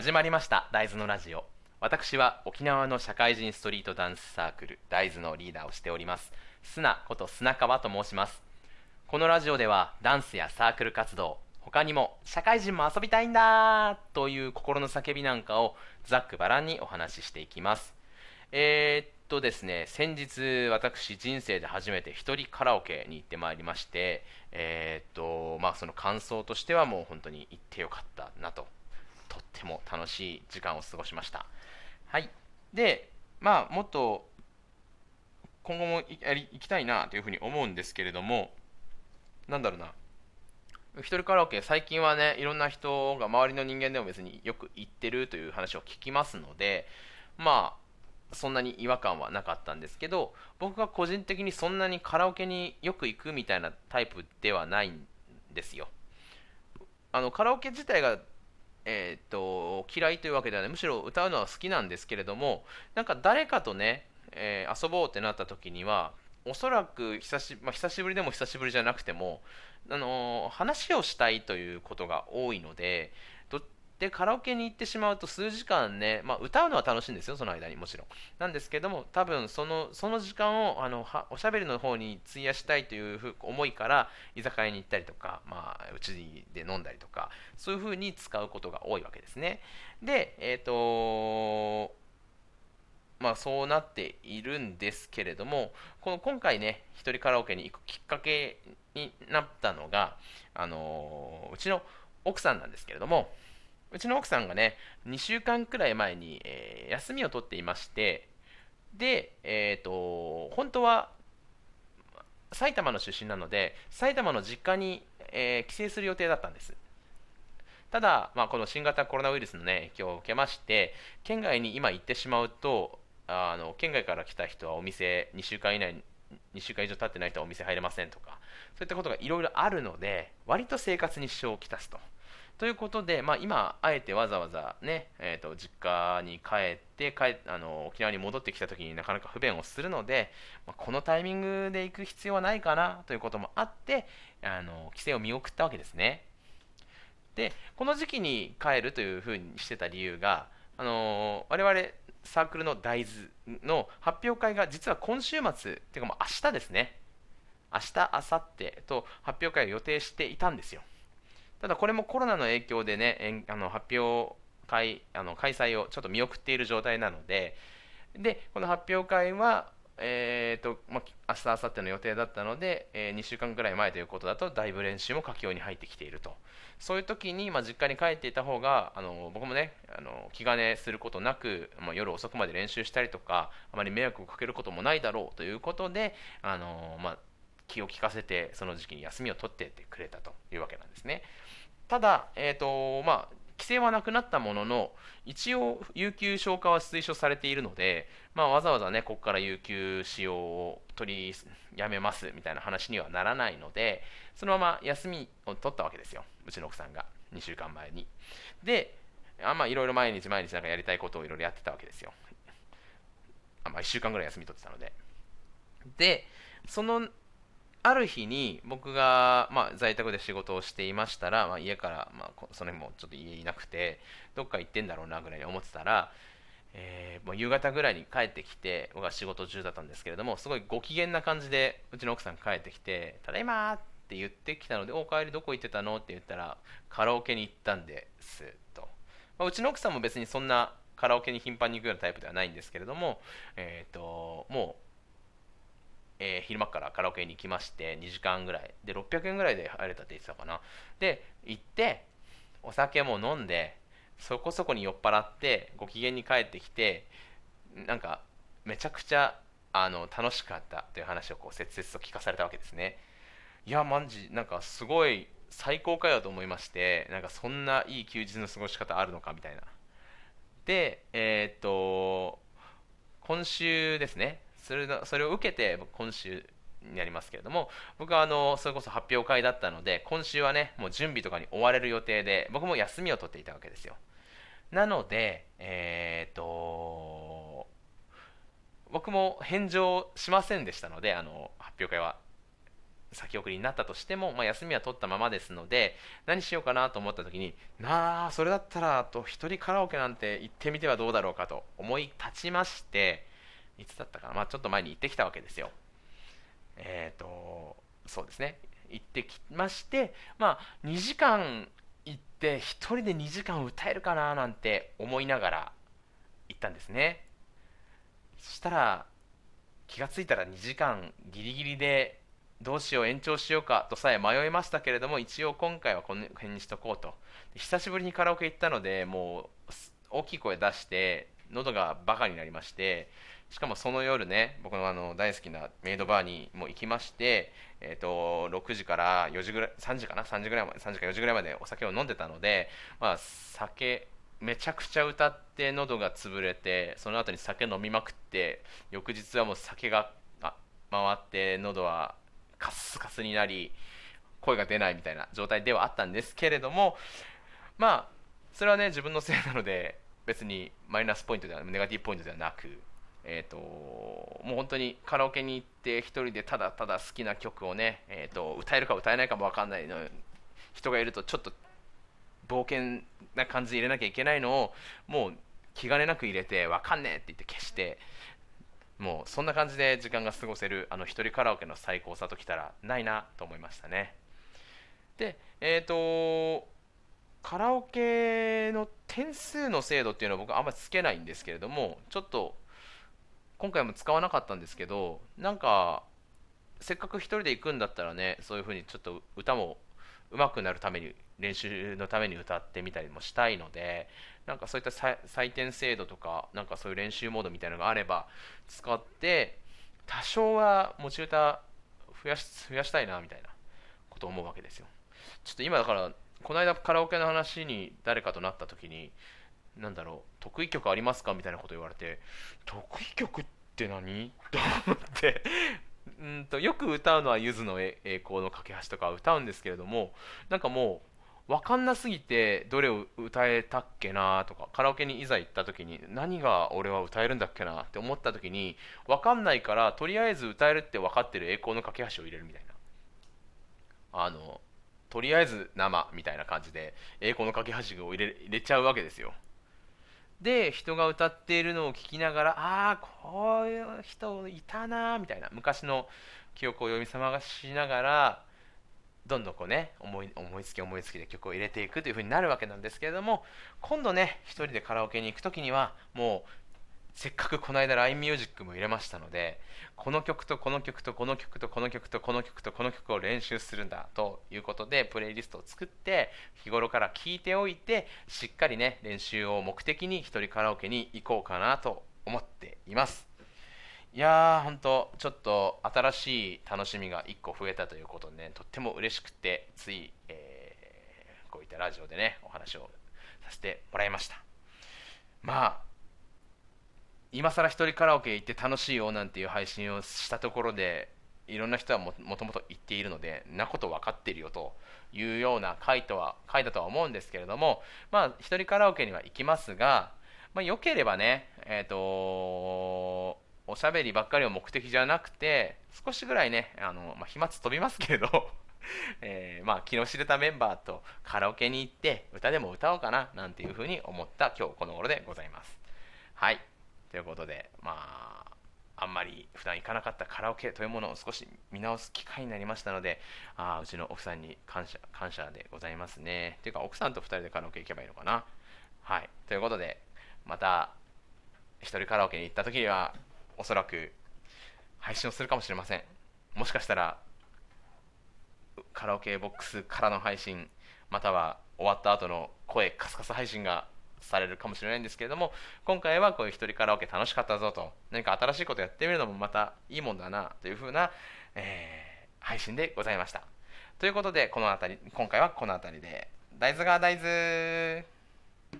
始まりました大豆のラジオ。私は沖縄の社会人ストリートダンスサークル大豆のリーダーをしております。砂こと砂川と申します。このラジオではダンスやサークル活動他にも社会人も遊びたいんだという心の叫びなんかをざっくばらんにお話ししていきます。えー、っとですね先日私人生で初めて一人カラオケに行ってまいりましてえー、っとまあその感想としてはもう本当に行ってよかったなととっても楽しい時間を過ごしました。はい。で、まあ、もっと今後もやり行きたいなというふうに思うんですけれども、なんだろうな。一人カラオケ、最近はね、いろんな人が周りの人間でも別によく行ってるという話を聞きますので、まあ、そんなに違和感はなかったんですけど、僕が個人的にそんなにカラオケによく行くみたいなタイプではないんですよ。あのカラオケ自体がえーと、嫌いというわけではない。むしろ歌うのは好きなんですけれどもなんか誰かとね、えー、遊ぼうってなった時にはおそらく久し,、まあ、久しぶりでも久しぶりじゃなくても、あのー、話をしたいということが多いのででカラオケに行ってしまうと数時間ね、まあ、歌うのは楽しいんですよその間にもちろん。なんですけども多分そのその時間をあのおしゃべりの方に費やしたいという思いから居酒屋に行ったりとか、まあ、うちで飲んだりとかそういうふうに使うことが多いわけですね。でえっ、ー、とまあそうなっているんですけれどもこの今回ね一人カラオケに行くきっかけになったのがあのうちの奥さんなんですけれどもうちの奥さんがね、2週間くらい前に、えー、休みを取っていまして、で、えっ、ー、と、本当は埼玉の出身なので、埼玉の実家に、えー、帰省する予定だったんです。ただ、まあ、この新型コロナウイルスの、ね、影響を受けまして、県外に今行ってしまうと、あの県外から来た人はお店2週間以内2週間以上経ってない人はお店入れませんとか、そういったことがいろいろあるので、割と生活に支障をきたすと。ということで、まあ、今、あえてわざわざね、えーと、実家に帰って帰あの沖縄に戻ってきた時になかなか不便をするので、まあ、このタイミングで行く必要はないかなということもあってあの帰省を見送ったわけですね。でこの時期に帰るというふうにしてた理由が、あの我々サークルの大豆の発表会が実は今週末っていうかもう明日ですね明日明後日と発表会を予定していたんですよただこれもコロナの影響でね、あの発表会あの開催をちょっと見送っている状態なので、でこの発表会は、えーとまあ、明日、明後日の予定だったので、えー、2週間ぐらい前ということだと、だいぶ練習も佳境に入ってきていると。そういう時に、まあ、実家に帰っていた方が、あの僕もねあの、気兼ねすることなく、まあ、夜遅くまで練習したりとか、あまり迷惑をかけることもないだろうということで、あのまあ、気を利かせて、その時期に休みを取っててくれたというわけなんですね。ただ、えーとまあ、規制はなくなったものの、一応、有給消化は推奨されているので、まあ、わざわざね、ここから有給使用を取りやめますみたいな話にはならないので、そのまま休みを取ったわけですよ、うちの奥さんが、2週間前に。で、あまあ、いろいろ毎日毎日なんかやりたいことをいろいろやってたわけですよ。あまあ、1週間ぐらい休み取ってたので。で、そのある日に僕が、まあ、在宅で仕事をしていましたら、まあ、家から、まあ、その日もちょっと家いなくてどっか行ってんだろうなぐらいに思ってたら、えー、もう夕方ぐらいに帰ってきて僕は仕事中だったんですけれどもすごいご機嫌な感じでうちの奥さん帰ってきて「ただいま!」って言ってきたので「お帰りどこ行ってたの?」って言ったら「カラオケに行ったんです」と、まあ、うちの奥さんも別にそんなカラオケに頻繁に行くようなタイプではないんですけれども、えーともうえー、昼間からカラオケに行きまして2時間ぐらい。で600円ぐらいで入れたって言ってたかな。で行ってお酒も飲んでそこそこに酔っ払ってご機嫌に帰ってきてなんかめちゃくちゃあの楽しかったという話をこう切々と聞かされたわけですね。いやマジなんかすごい最高かよと思いましてなんかそんないい休日の過ごし方あるのかみたいな。でえー、っと今週ですね。それそれを受けて今週になりますけれども僕はあのそれこそ発表会だったので今週はねもう準備とかに追われる予定で僕も休みを取っていたわけですよ。なのでえっ、と僕も返上しませんでしたのであの発表会は先送りになったとしても、まあ、休みは取ったままですので何しようかなと思った時になあそれだったらと一人カラオケなんて行ってみてはどうだろうかと思い立ちましていつだったかな、まあ、ちょっと前に行ってきたわけですよ。えっ、ー、とそうですね。行ってきましてまあ2時間行って1人で2時間歌えるかななんて思いながら行ったんですね。そしたら気がついたら2時間ギリギリでどうしよう延長しようかとさえ迷いましたけれども一応今回はこの辺にしとこうと。久しぶりにカラオケ行ったのでもう大きい声出して喉がバカになりましてしかもその夜ね僕のあの大好きなメイドバーにも行きまして、えーと、6時から4時ぐらい3時かな？3時ぐらいまで3時か4時ぐらいまでお酒を飲んでたので、まあ、酒めちゃくちゃ歌って喉が潰れてその後に酒飲みまくって翌日はもう酒が回って喉はカスカスになり声が出ないみたいな状態ではあったんですけれどもまあそれはね自分のせいなので別にマイナスポイントではネガティブポイントではなくえーと、もう本当にカラオケに行って1人でただただ好きな曲をね、えーと、歌えるか歌えないかも分かんないの人がいるとちょっと冒険な感じで入れなきゃいけないのをもう気兼ねなく入れて分かんねえって言って消してもうそんな感じで時間が過ごせるあの一人カラオケの最高さときたらないなと思いましたね。でえっ、ー、とカラオケの点数の精度っていうのは僕あんまりつけないんですけれどもちょっと今回も使わなかったんですけどなんかせっかく1人で行くんだったらねそういう風にちょっと歌も上手くなるために練習のために歌ってみたりもしたいのでなんかそういった採点制度とかなんかそういう練習モードみたいなのがあれば使って多少は持ち歌増やし増やしたいなみたいなことを思うわけですよ。ちょっと今だからこの間カラオケの話に誰かとなった時になんだろう得意曲ありますか？みたいなこと言われて得意曲って何？と思って。うんとよく歌うのはゆずの栄光の架け橋とか歌うんですけれどもなんかもう分かんなすぎてどれを歌えたっけなとかカラオケにいざ行った時に何が俺は歌えるんだっけなって思った時に分かんないからとりあえず歌えるって分かってる栄光の架け橋を入れるみたいな。あのとりあえず生みたいな感じで栄光の架け橋を入れ入れちゃうわけですよ。で人が歌っているのを聞きながらああこういう人いたなみたいな昔の記憶を読み覚ましながらどんどんこうね思い思いつき思いつきで曲を入れていくというふうになるわけなんですけれども今度ね一人でカラオケに行く時にはもうせっかくこの間 LINE ミュージックも入れましたのでこの曲とこの曲とこの曲とこの曲とこの曲とこの曲を練習するんだということでプレイリストを作って日頃から聴いておいてしっかりね練習を目的に一人カラオケに行こうかなと思っていますいやー、ほんと、ちょっと新しい楽しみが1個増えたということでね、とっても嬉しくて、つい、えー、こういったラジオでね、お話をさせてもらいました。まあ、今更一人カラオケ行って楽しいよなんていう配信をしたところでいろんな人はもともと言っているのでなこと分かってるよというような回とは回だとは思うんですけれどもまあ一人カラオケには行きますが、まあ、よければねえっ、ー、とおしゃべりばっかりを目的じゃなくて少しぐらいねあの、まあ、飛沫飛びますけれど えー、まあ、気の知れたメンバーとカラオケに行って歌でも歌おうかななんていうふうに思った今日この頃でございます。はいということで、まあ、あんまり普段行かなかったカラオケというものを少し見直す機会になりましたので、あうちの奥さんに感謝感謝でございますね。というか、奥さんと2人でカラオケ行けばいいのかな。はい。ということで、また、1人カラオケに行った時には、おそらく配信をするかもしれません。もしかしたら、カラオケボックスからの配信、または終わった後の声カスカス配信がされるかもしれないんですけれども今回はこういう一人カラオケ楽しかったぞと。何か新しいことやってみるのもまたいいもんだなというふうな、えー、配信でございました。ということでこの辺り今回はこの辺りで。大豆が大豆。